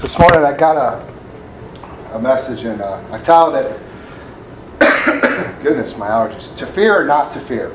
this morning I got a, a message and uh, I titled it, goodness, my allergies, to fear or not to fear.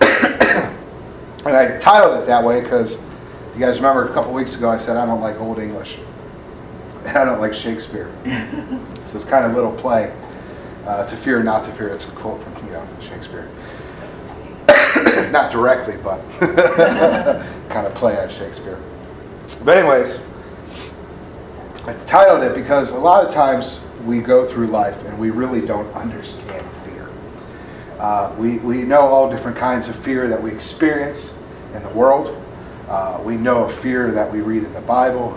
and I titled it that way because you guys remember a couple weeks ago I said I don't like Old English and I don't like Shakespeare. so it's kind of a little play. Uh, to fear or not to fear, it's a quote from you know, Shakespeare. not directly, but kind of play on Shakespeare. But, anyways, I titled it because a lot of times we go through life and we really don't understand fear. Uh, we, we know all different kinds of fear that we experience in the world. Uh, we know of fear that we read in the Bible,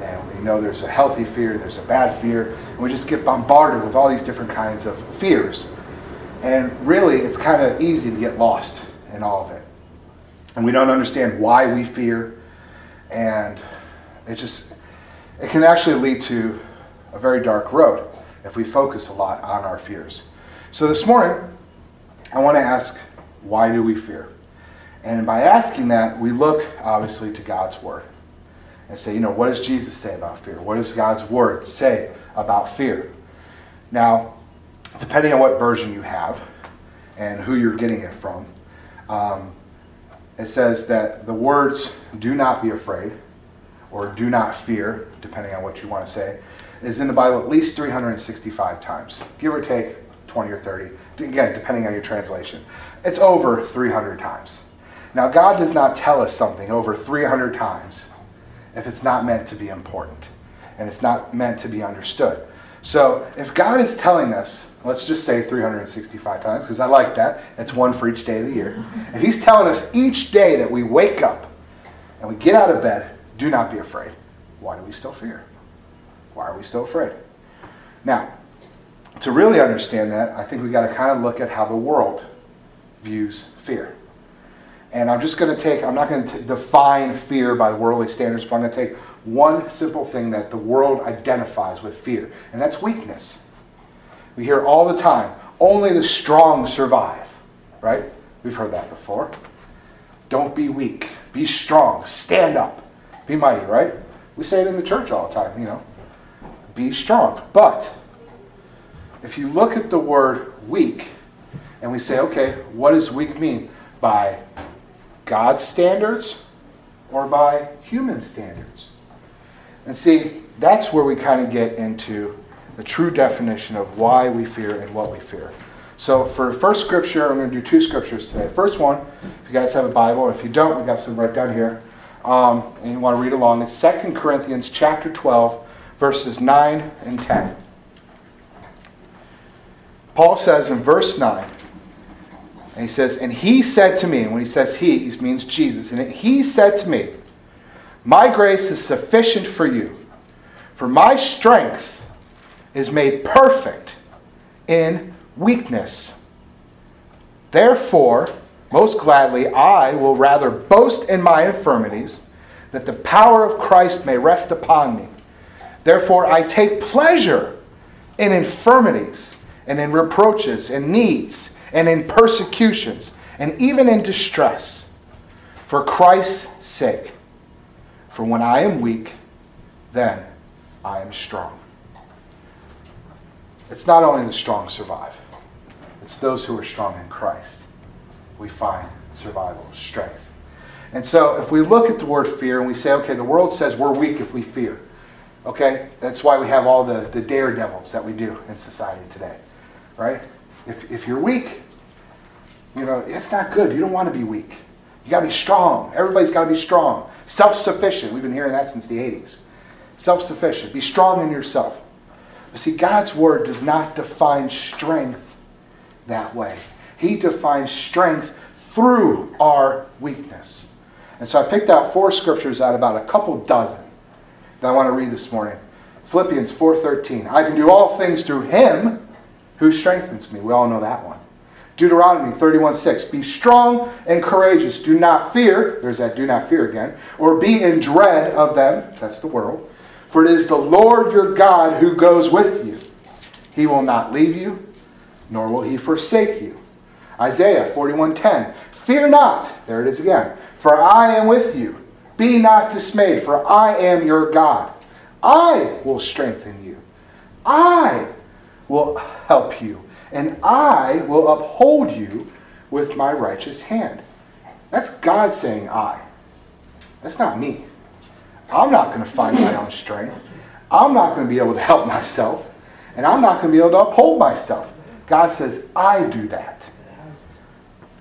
and we know there's a healthy fear, there's a bad fear, and we just get bombarded with all these different kinds of fears. And really, it's kind of easy to get lost in all of it. And we don't understand why we fear, and it just it can actually lead to a very dark road if we focus a lot on our fears. So this morning, I want to ask, why do we fear? And by asking that, we look obviously to God's word and say, you know, what does Jesus say about fear? What does God's word say about fear? Now, depending on what version you have and who you're getting it from, um, it says that the words do not be afraid or do not fear, depending on what you want to say, is in the Bible at least 365 times, give or take 20 or 30, again, depending on your translation. It's over 300 times. Now, God does not tell us something over 300 times if it's not meant to be important and it's not meant to be understood. So, if God is telling us, let's just say 365 times, because I like that, it's one for each day of the year. If He's telling us each day that we wake up and we get out of bed, do not be afraid. Why do we still fear? Why are we still afraid? Now, to really understand that, I think we've got to kind of look at how the world views fear. And I'm just going to take, I'm not going to define fear by the worldly standards, but I'm going to take one simple thing that the world identifies with fear, and that's weakness. We hear all the time, only the strong survive, right? We've heard that before. Don't be weak, be strong, stand up. Be mighty, right? We say it in the church all the time, you know. Be strong. But if you look at the word weak and we say, okay, what does weak mean? By God's standards or by human standards? And see, that's where we kind of get into the true definition of why we fear and what we fear. So for first scripture, I'm going to do two scriptures today. First one, if you guys have a Bible, if you don't, we got some right down here um, and you want to read along, it's 2 Corinthians chapter 12, verses 9 and 10. Paul says in verse 9, and he says, And he said to me, and when he says he, he means Jesus, and he said to me, My grace is sufficient for you, for my strength is made perfect in weakness. Therefore, most gladly, I will rather boast in my infirmities, that the power of Christ may rest upon me. Therefore, I take pleasure in infirmities, and in reproaches, and needs, and in persecutions, and even in distress, for Christ's sake. For when I am weak, then I am strong. It's not only the strong survive, it's those who are strong in Christ we find survival, strength. And so if we look at the word fear and we say, okay, the world says we're weak if we fear. Okay? That's why we have all the, the daredevils that we do in society today. Right? If, if you're weak, you know, it's not good. You don't want to be weak. You got to be strong. Everybody's got to be strong. Self sufficient. We've been hearing that since the 80s. Self sufficient. Be strong in yourself. But see, God's word does not define strength that way. He defines strength through our weakness. And so I picked out four scriptures out of about a couple dozen that I want to read this morning. Philippians 4:13. I can do all things through him who strengthens me. We all know that one. Deuteronomy 31:6. Be strong and courageous. Do not fear. There's that do not fear again. Or be in dread of them. That's the world. For it is the Lord your God who goes with you. He will not leave you, nor will he forsake you. Isaiah 41:10. Fear not, there it is again, for I am with you. Be not dismayed, for I am your God. I will strengthen you. I will help you, and I will uphold you with my righteous hand. That's God saying I. That's not me. I'm not going to find my own strength. I'm not going to be able to help myself, and I'm not going to be able to uphold myself. God says, I do that.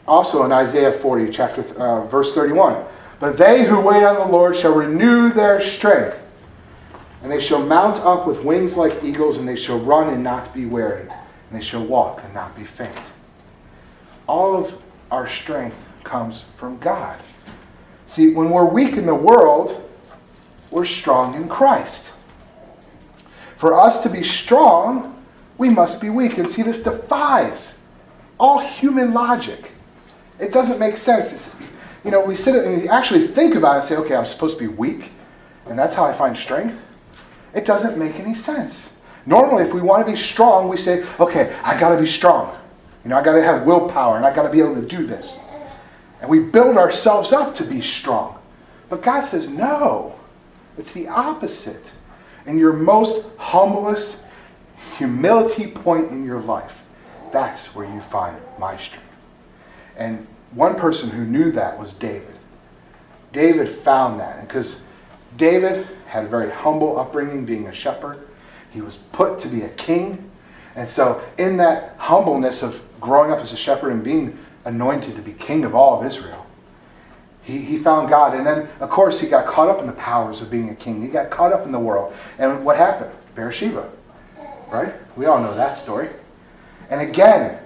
Also in Isaiah 40, chapter uh, verse 31, but they who wait on the Lord shall renew their strength, and they shall mount up with wings like eagles, and they shall run and not be weary, and they shall walk and not be faint. All of our strength comes from God. See, when we're weak in the world, we're strong in Christ. For us to be strong, we must be weak. And see, this defies all human logic. It doesn't make sense. It's, you know, we sit and we actually think about it and say, okay, I'm supposed to be weak, and that's how I find strength. It doesn't make any sense. Normally, if we want to be strong, we say, okay, I got to be strong. You know, I got to have willpower, and I got to be able to do this. And we build ourselves up to be strong. But God says, no, it's the opposite. In your most humblest humility point in your life, that's where you find my strength. And one person who knew that was David. David found that because David had a very humble upbringing, being a shepherd. He was put to be a king. And so, in that humbleness of growing up as a shepherd and being anointed to be king of all of Israel, he, he found God. And then, of course, he got caught up in the powers of being a king. He got caught up in the world. And what happened? Bathsheba. Right? We all know that story. And again,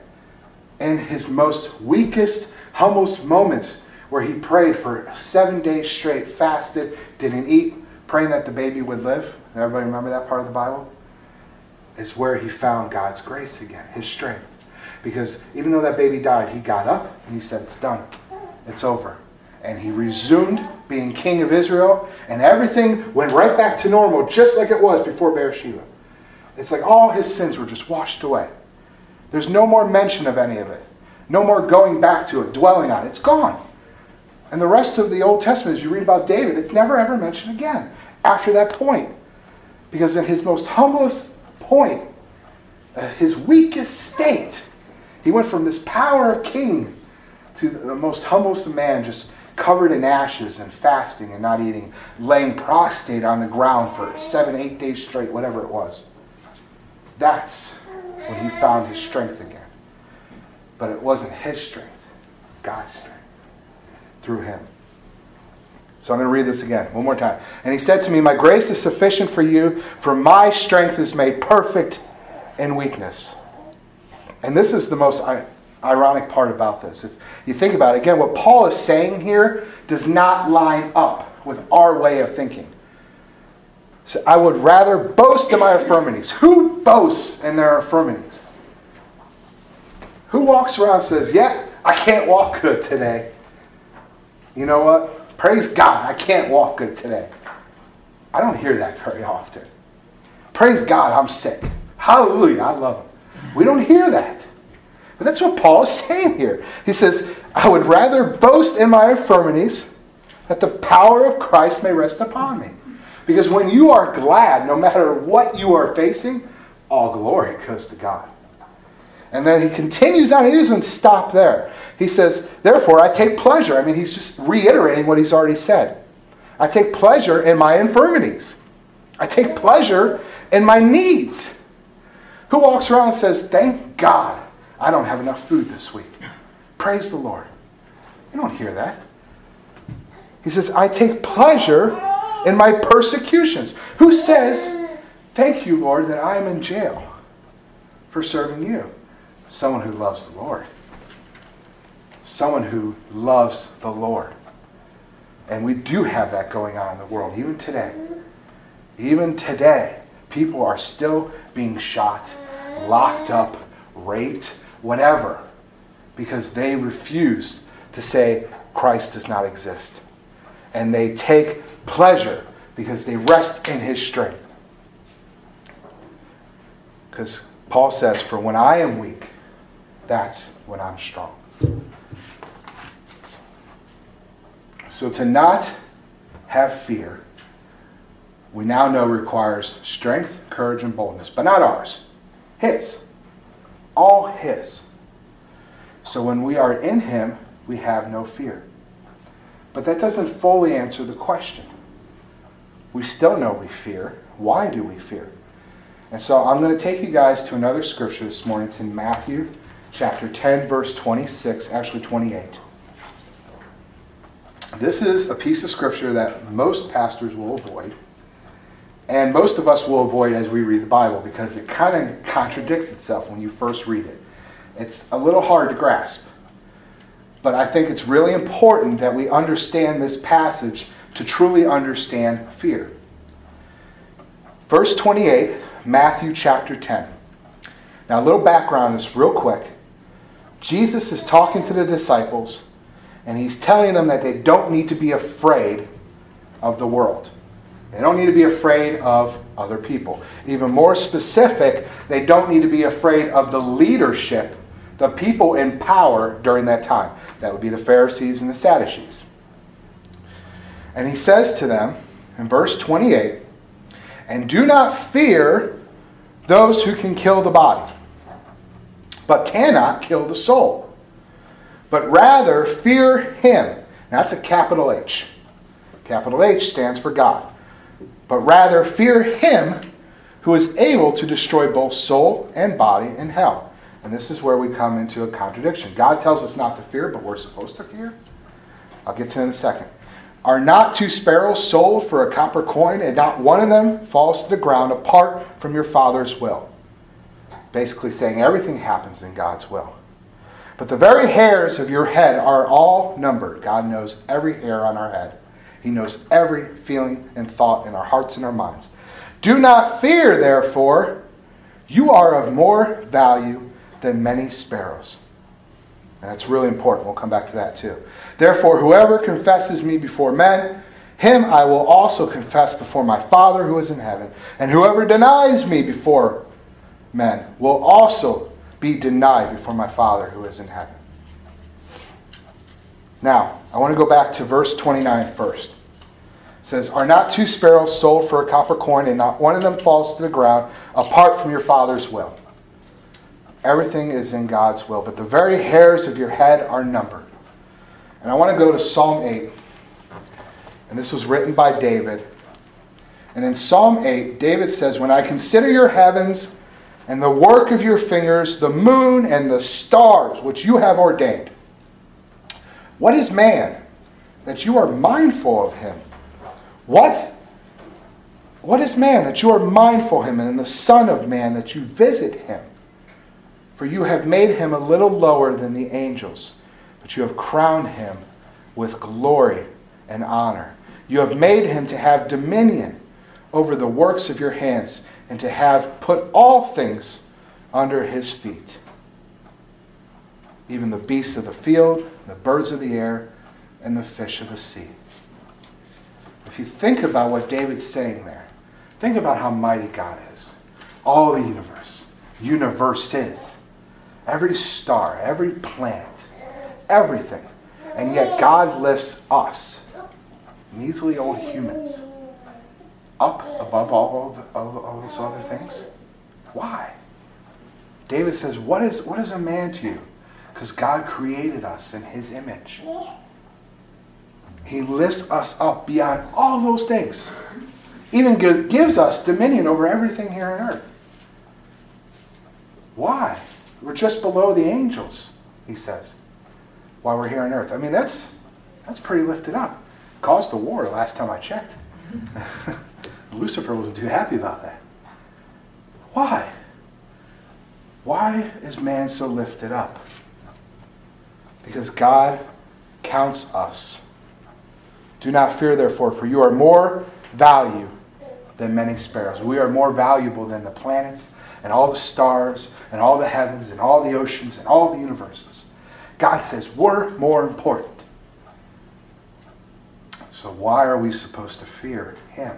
in his most weakest, humblest moments, where he prayed for seven days straight, fasted, didn't eat, praying that the baby would live. Everybody remember that part of the Bible? Is where he found God's grace again, his strength. Because even though that baby died, he got up and he said, It's done. It's over. And he resumed being king of Israel, and everything went right back to normal, just like it was before Bathsheba. It's like all his sins were just washed away. There's no more mention of any of it. No more going back to it, dwelling on it. It's gone. And the rest of the Old Testament, as you read about David, it's never ever mentioned again after that point. Because in his most humblest point, his weakest state, he went from this power of king to the most humblest of man, just covered in ashes and fasting and not eating, laying prostrate on the ground for seven, eight days straight, whatever it was. That's when he found his strength again. But it wasn't his strength, God's strength through him. So I'm going to read this again, one more time. And he said to me, My grace is sufficient for you, for my strength is made perfect in weakness. And this is the most ironic part about this. If you think about it, again, what Paul is saying here does not line up with our way of thinking. So I would rather boast in my infirmities. Who boasts in their infirmities? Who walks around and says, Yeah, I can't walk good today? You know what? Praise God, I can't walk good today. I don't hear that very often. Praise God, I'm sick. Hallelujah, I love Him. We don't hear that. But that's what Paul is saying here. He says, I would rather boast in my infirmities that the power of Christ may rest upon me. Because when you are glad, no matter what you are facing, all glory goes to God. And then he continues on. He doesn't stop there. He says, Therefore, I take pleasure. I mean, he's just reiterating what he's already said. I take pleasure in my infirmities. I take pleasure in my needs. Who walks around and says, Thank God I don't have enough food this week? Praise the Lord. You don't hear that. He says, I take pleasure in my persecutions. Who says, Thank you, Lord, that I am in jail for serving you? Someone who loves the Lord. Someone who loves the Lord. And we do have that going on in the world, even today. Even today, people are still being shot, locked up, raped, whatever, because they refuse to say Christ does not exist. And they take pleasure because they rest in his strength. Because Paul says, For when I am weak, that's when I'm strong. So to not have fear, we now know requires strength, courage, and boldness, but not ours. His. All His. So when we are in Him, we have no fear. But that doesn't fully answer the question. We still know we fear. Why do we fear? And so I'm going to take you guys to another scripture this morning. It's in Matthew chapter 10, verse 26, actually 28. This is a piece of scripture that most pastors will avoid. And most of us will avoid as we read the Bible because it kind of contradicts itself when you first read it. It's a little hard to grasp. But I think it's really important that we understand this passage to truly understand fear. Verse 28, Matthew chapter 10. Now, a little background on this, real quick. Jesus is talking to the disciples, and he's telling them that they don't need to be afraid of the world. They don't need to be afraid of other people. Even more specific, they don't need to be afraid of the leadership, the people in power during that time. That would be the Pharisees and the Sadducees. And he says to them in verse 28 And do not fear those who can kill the body, but cannot kill the soul, but rather fear him. That's a capital H. Capital H stands for God but rather fear him who is able to destroy both soul and body in hell. And this is where we come into a contradiction. God tells us not to fear, but we're supposed to fear. I'll get to in a second. Are not two sparrows sold for a copper coin, and not one of them falls to the ground apart from your Father's will? Basically, saying everything happens in God's will. But the very hairs of your head are all numbered. God knows every hair on our head. He knows every feeling and thought in our hearts and our minds. Do not fear, therefore. You are of more value than many sparrows. And that's really important. We'll come back to that too. Therefore, whoever confesses me before men, him I will also confess before my Father who is in heaven. And whoever denies me before men will also be denied before my Father who is in heaven. Now, I want to go back to verse 29 first. It says, Are not two sparrows sold for a copper coin, and not one of them falls to the ground apart from your Father's will? Everything is in God's will, but the very hairs of your head are numbered. And I want to go to Psalm 8. And this was written by David. And in Psalm 8, David says, When I consider your heavens and the work of your fingers, the moon and the stars which you have ordained, what is man that you are mindful of him? What? What is man that you are mindful of him, and the Son of Man that you visit him? For you have made him a little lower than the angels, but you have crowned him with glory and honor. You have made him to have dominion over the works of your hands, and to have put all things under his feet even the beasts of the field, the birds of the air, and the fish of the sea. If you think about what David's saying there, think about how mighty God is. All the universe, universes, every star, every planet, everything. And yet God lifts us, measly old humans, up above all of, all, all those other things. Why? David says, what is, what is a man to you? Because God created us in His image. He lifts us up beyond all those things. Even gives us dominion over everything here on earth. Why? We're just below the angels, he says, while we're here on earth. I mean, that's, that's pretty lifted up. Caused a war last time I checked. Lucifer wasn't too happy about that. Why? Why is man so lifted up? because God counts us. Do not fear, therefore, for you are more value than many sparrows. We are more valuable than the planets and all the stars and all the heavens and all the oceans and all the universes. God says we're more important. So, why are we supposed to fear Him?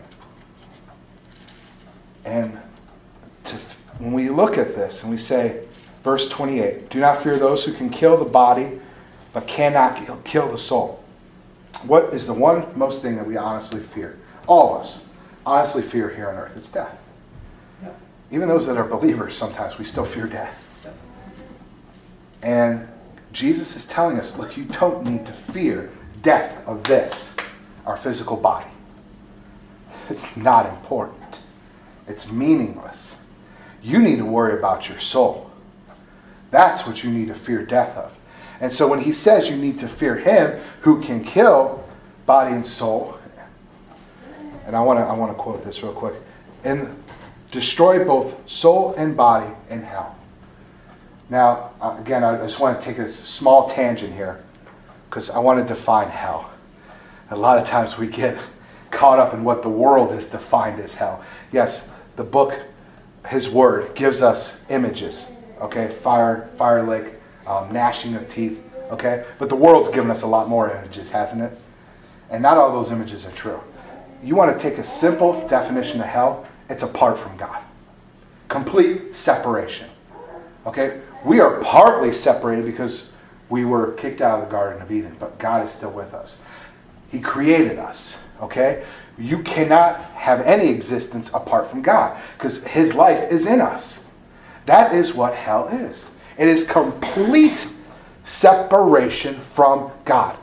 And to, when we look at this and we say, verse 28, do not fear those who can kill the body but cannot kill the soul. what is the one most thing that we honestly fear? All of us honestly fear here on earth. It's death. Even those that are believers, sometimes we still fear death. And Jesus is telling us look, you don't need to fear death of this, our physical body. It's not important, it's meaningless. You need to worry about your soul. That's what you need to fear death of. And so when he says you need to fear him who can kill body and soul, and I want to I want to quote this real quick, and destroy both soul and body in hell. Now, uh, again, I just want to take a small tangent here because I want to define hell. A lot of times we get caught up in what the world has defined as hell. Yes, the book, His Word, gives us images. Okay, fire, fire lake, um, gnashing of teeth. Okay, but the world's given us a lot more images, hasn't it? And not all those images are true. You want to take a simple definition of hell, it's apart from God. Complete separation. Okay? We are partly separated because we were kicked out of the Garden of Eden, but God is still with us. He created us. Okay? You cannot have any existence apart from God because His life is in us. That is what hell is. It is complete separation from God.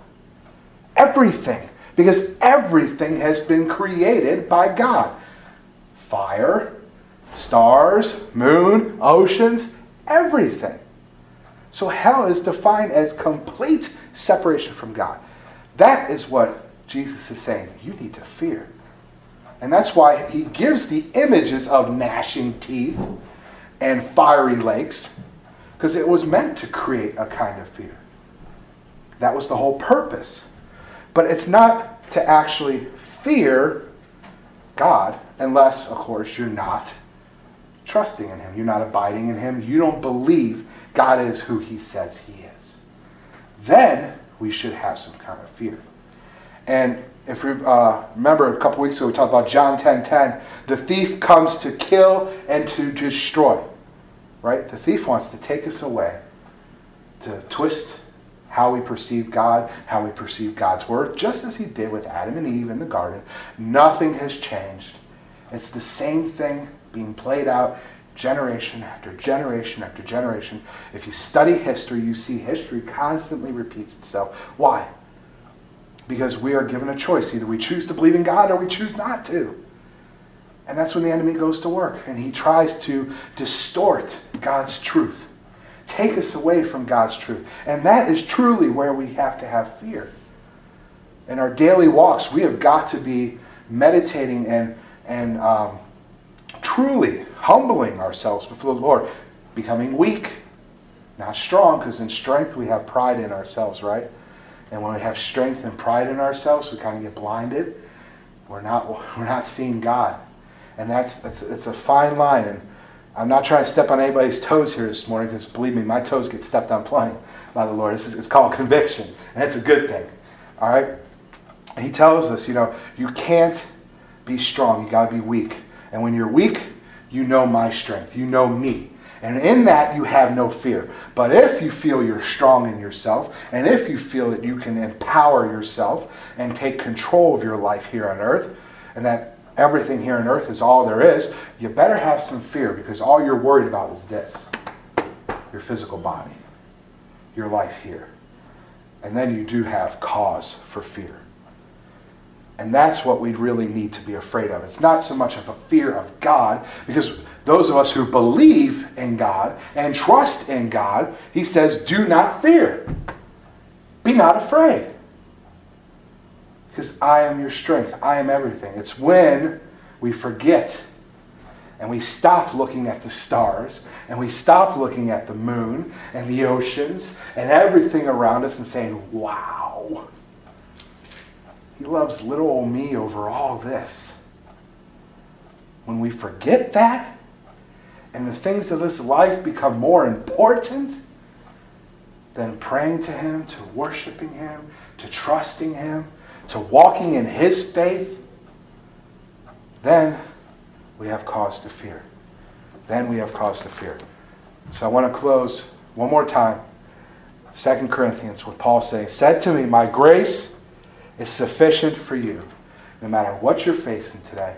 Everything. Because everything has been created by God fire, stars, moon, oceans, everything. So hell is defined as complete separation from God. That is what Jesus is saying you need to fear. And that's why he gives the images of gnashing teeth and fiery lakes, because it was meant to create a kind of fear. That was the whole purpose. But it's not to actually fear God, unless, of course, you're not trusting in Him. You're not abiding in Him. You don't believe God is who He says He is. Then we should have some kind of fear. And if we uh, remember a couple weeks ago, we talked about John 10 10. The thief comes to kill and to destroy. Right? The thief wants to take us away, to twist how we perceive God, how we perceive God's word, just as he did with Adam and Eve in the garden. Nothing has changed. It's the same thing being played out generation after generation after generation. If you study history, you see history constantly repeats itself. Why? because we are given a choice. Either we choose to believe in God or we choose not to. And that's when the enemy goes to work and he tries to distort God's truth, take us away from God's truth. And that is truly where we have to have fear. In our daily walks, we have got to be meditating and, and um, truly humbling ourselves before the Lord, becoming weak, not strong, because in strength we have pride in ourselves, right? And when we have strength and pride in ourselves, we kind of get blinded. We're not, we're not seeing God. And that's, that's it's a fine line. And I'm not trying to step on anybody's toes here this morning because believe me, my toes get stepped on plenty by the Lord. This is, it's called conviction, and it's a good thing. All right? He tells us, you know, you can't be strong. You got to be weak. And when you're weak, you know my strength. You know me. And in that, you have no fear. But if you feel you're strong in yourself, and if you feel that you can empower yourself and take control of your life here on earth, and that everything here on earth is all there is, you better have some fear because all you're worried about is this your physical body, your life here. And then you do have cause for fear. And that's what we really need to be afraid of. It's not so much of a fear of God, because those of us who believe in God and trust in God, he says, do not fear. Be not afraid. Because I am your strength. I am everything. It's when we forget and we stop looking at the stars and we stop looking at the moon and the oceans and everything around us and saying, wow, he loves little old me over all this. When we forget that, and the things of this life become more important than praying to Him, to worshiping Him, to trusting Him, to walking in His faith, then we have cause to fear. Then we have cause to fear. So I want to close one more time. 2 Corinthians, with Paul saying, Said to me, My grace is sufficient for you, no matter what you're facing today,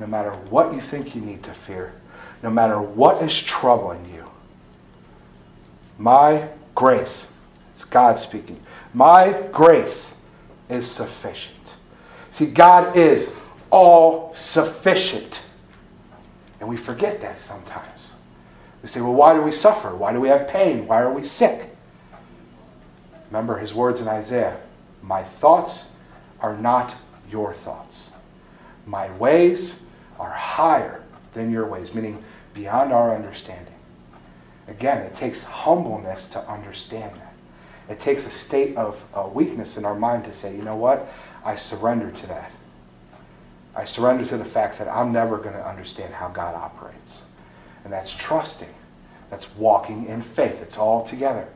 no matter what you think you need to fear, no matter what is troubling you. My grace, it's God speaking, my grace is sufficient. See, God is all sufficient. And we forget that sometimes. We say, well, why do we suffer? Why do we have pain? Why are we sick? Remember his words in Isaiah My thoughts are not your thoughts. My ways are higher than your ways, meaning beyond our understanding. Again, it takes humbleness to understand that. It takes a state of uh, weakness in our mind to say, you know what? I surrender to that. I surrender to the fact that I'm never going to understand how God operates. And that's trusting. That's walking in faith. It's all together.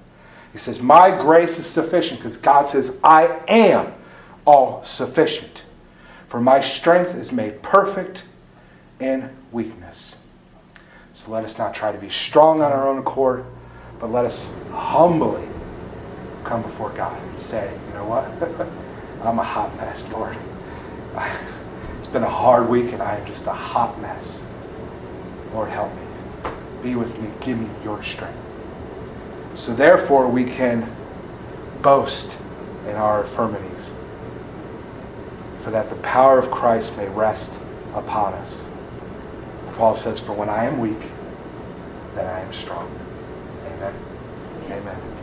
He says, My grace is sufficient because God says, I am all sufficient. For my strength is made perfect in weakness. So let us not try to be strong on our own accord, but let us humbly come before God and say, you know what? I'm a hot mess, Lord. It's been a hard week and I am just a hot mess. Lord, help me. Be with me. Give me your strength. So therefore, we can boast in our infirmities, for that the power of Christ may rest upon us. Paul says, For when I am weak, then I am strong. Amen. Amen.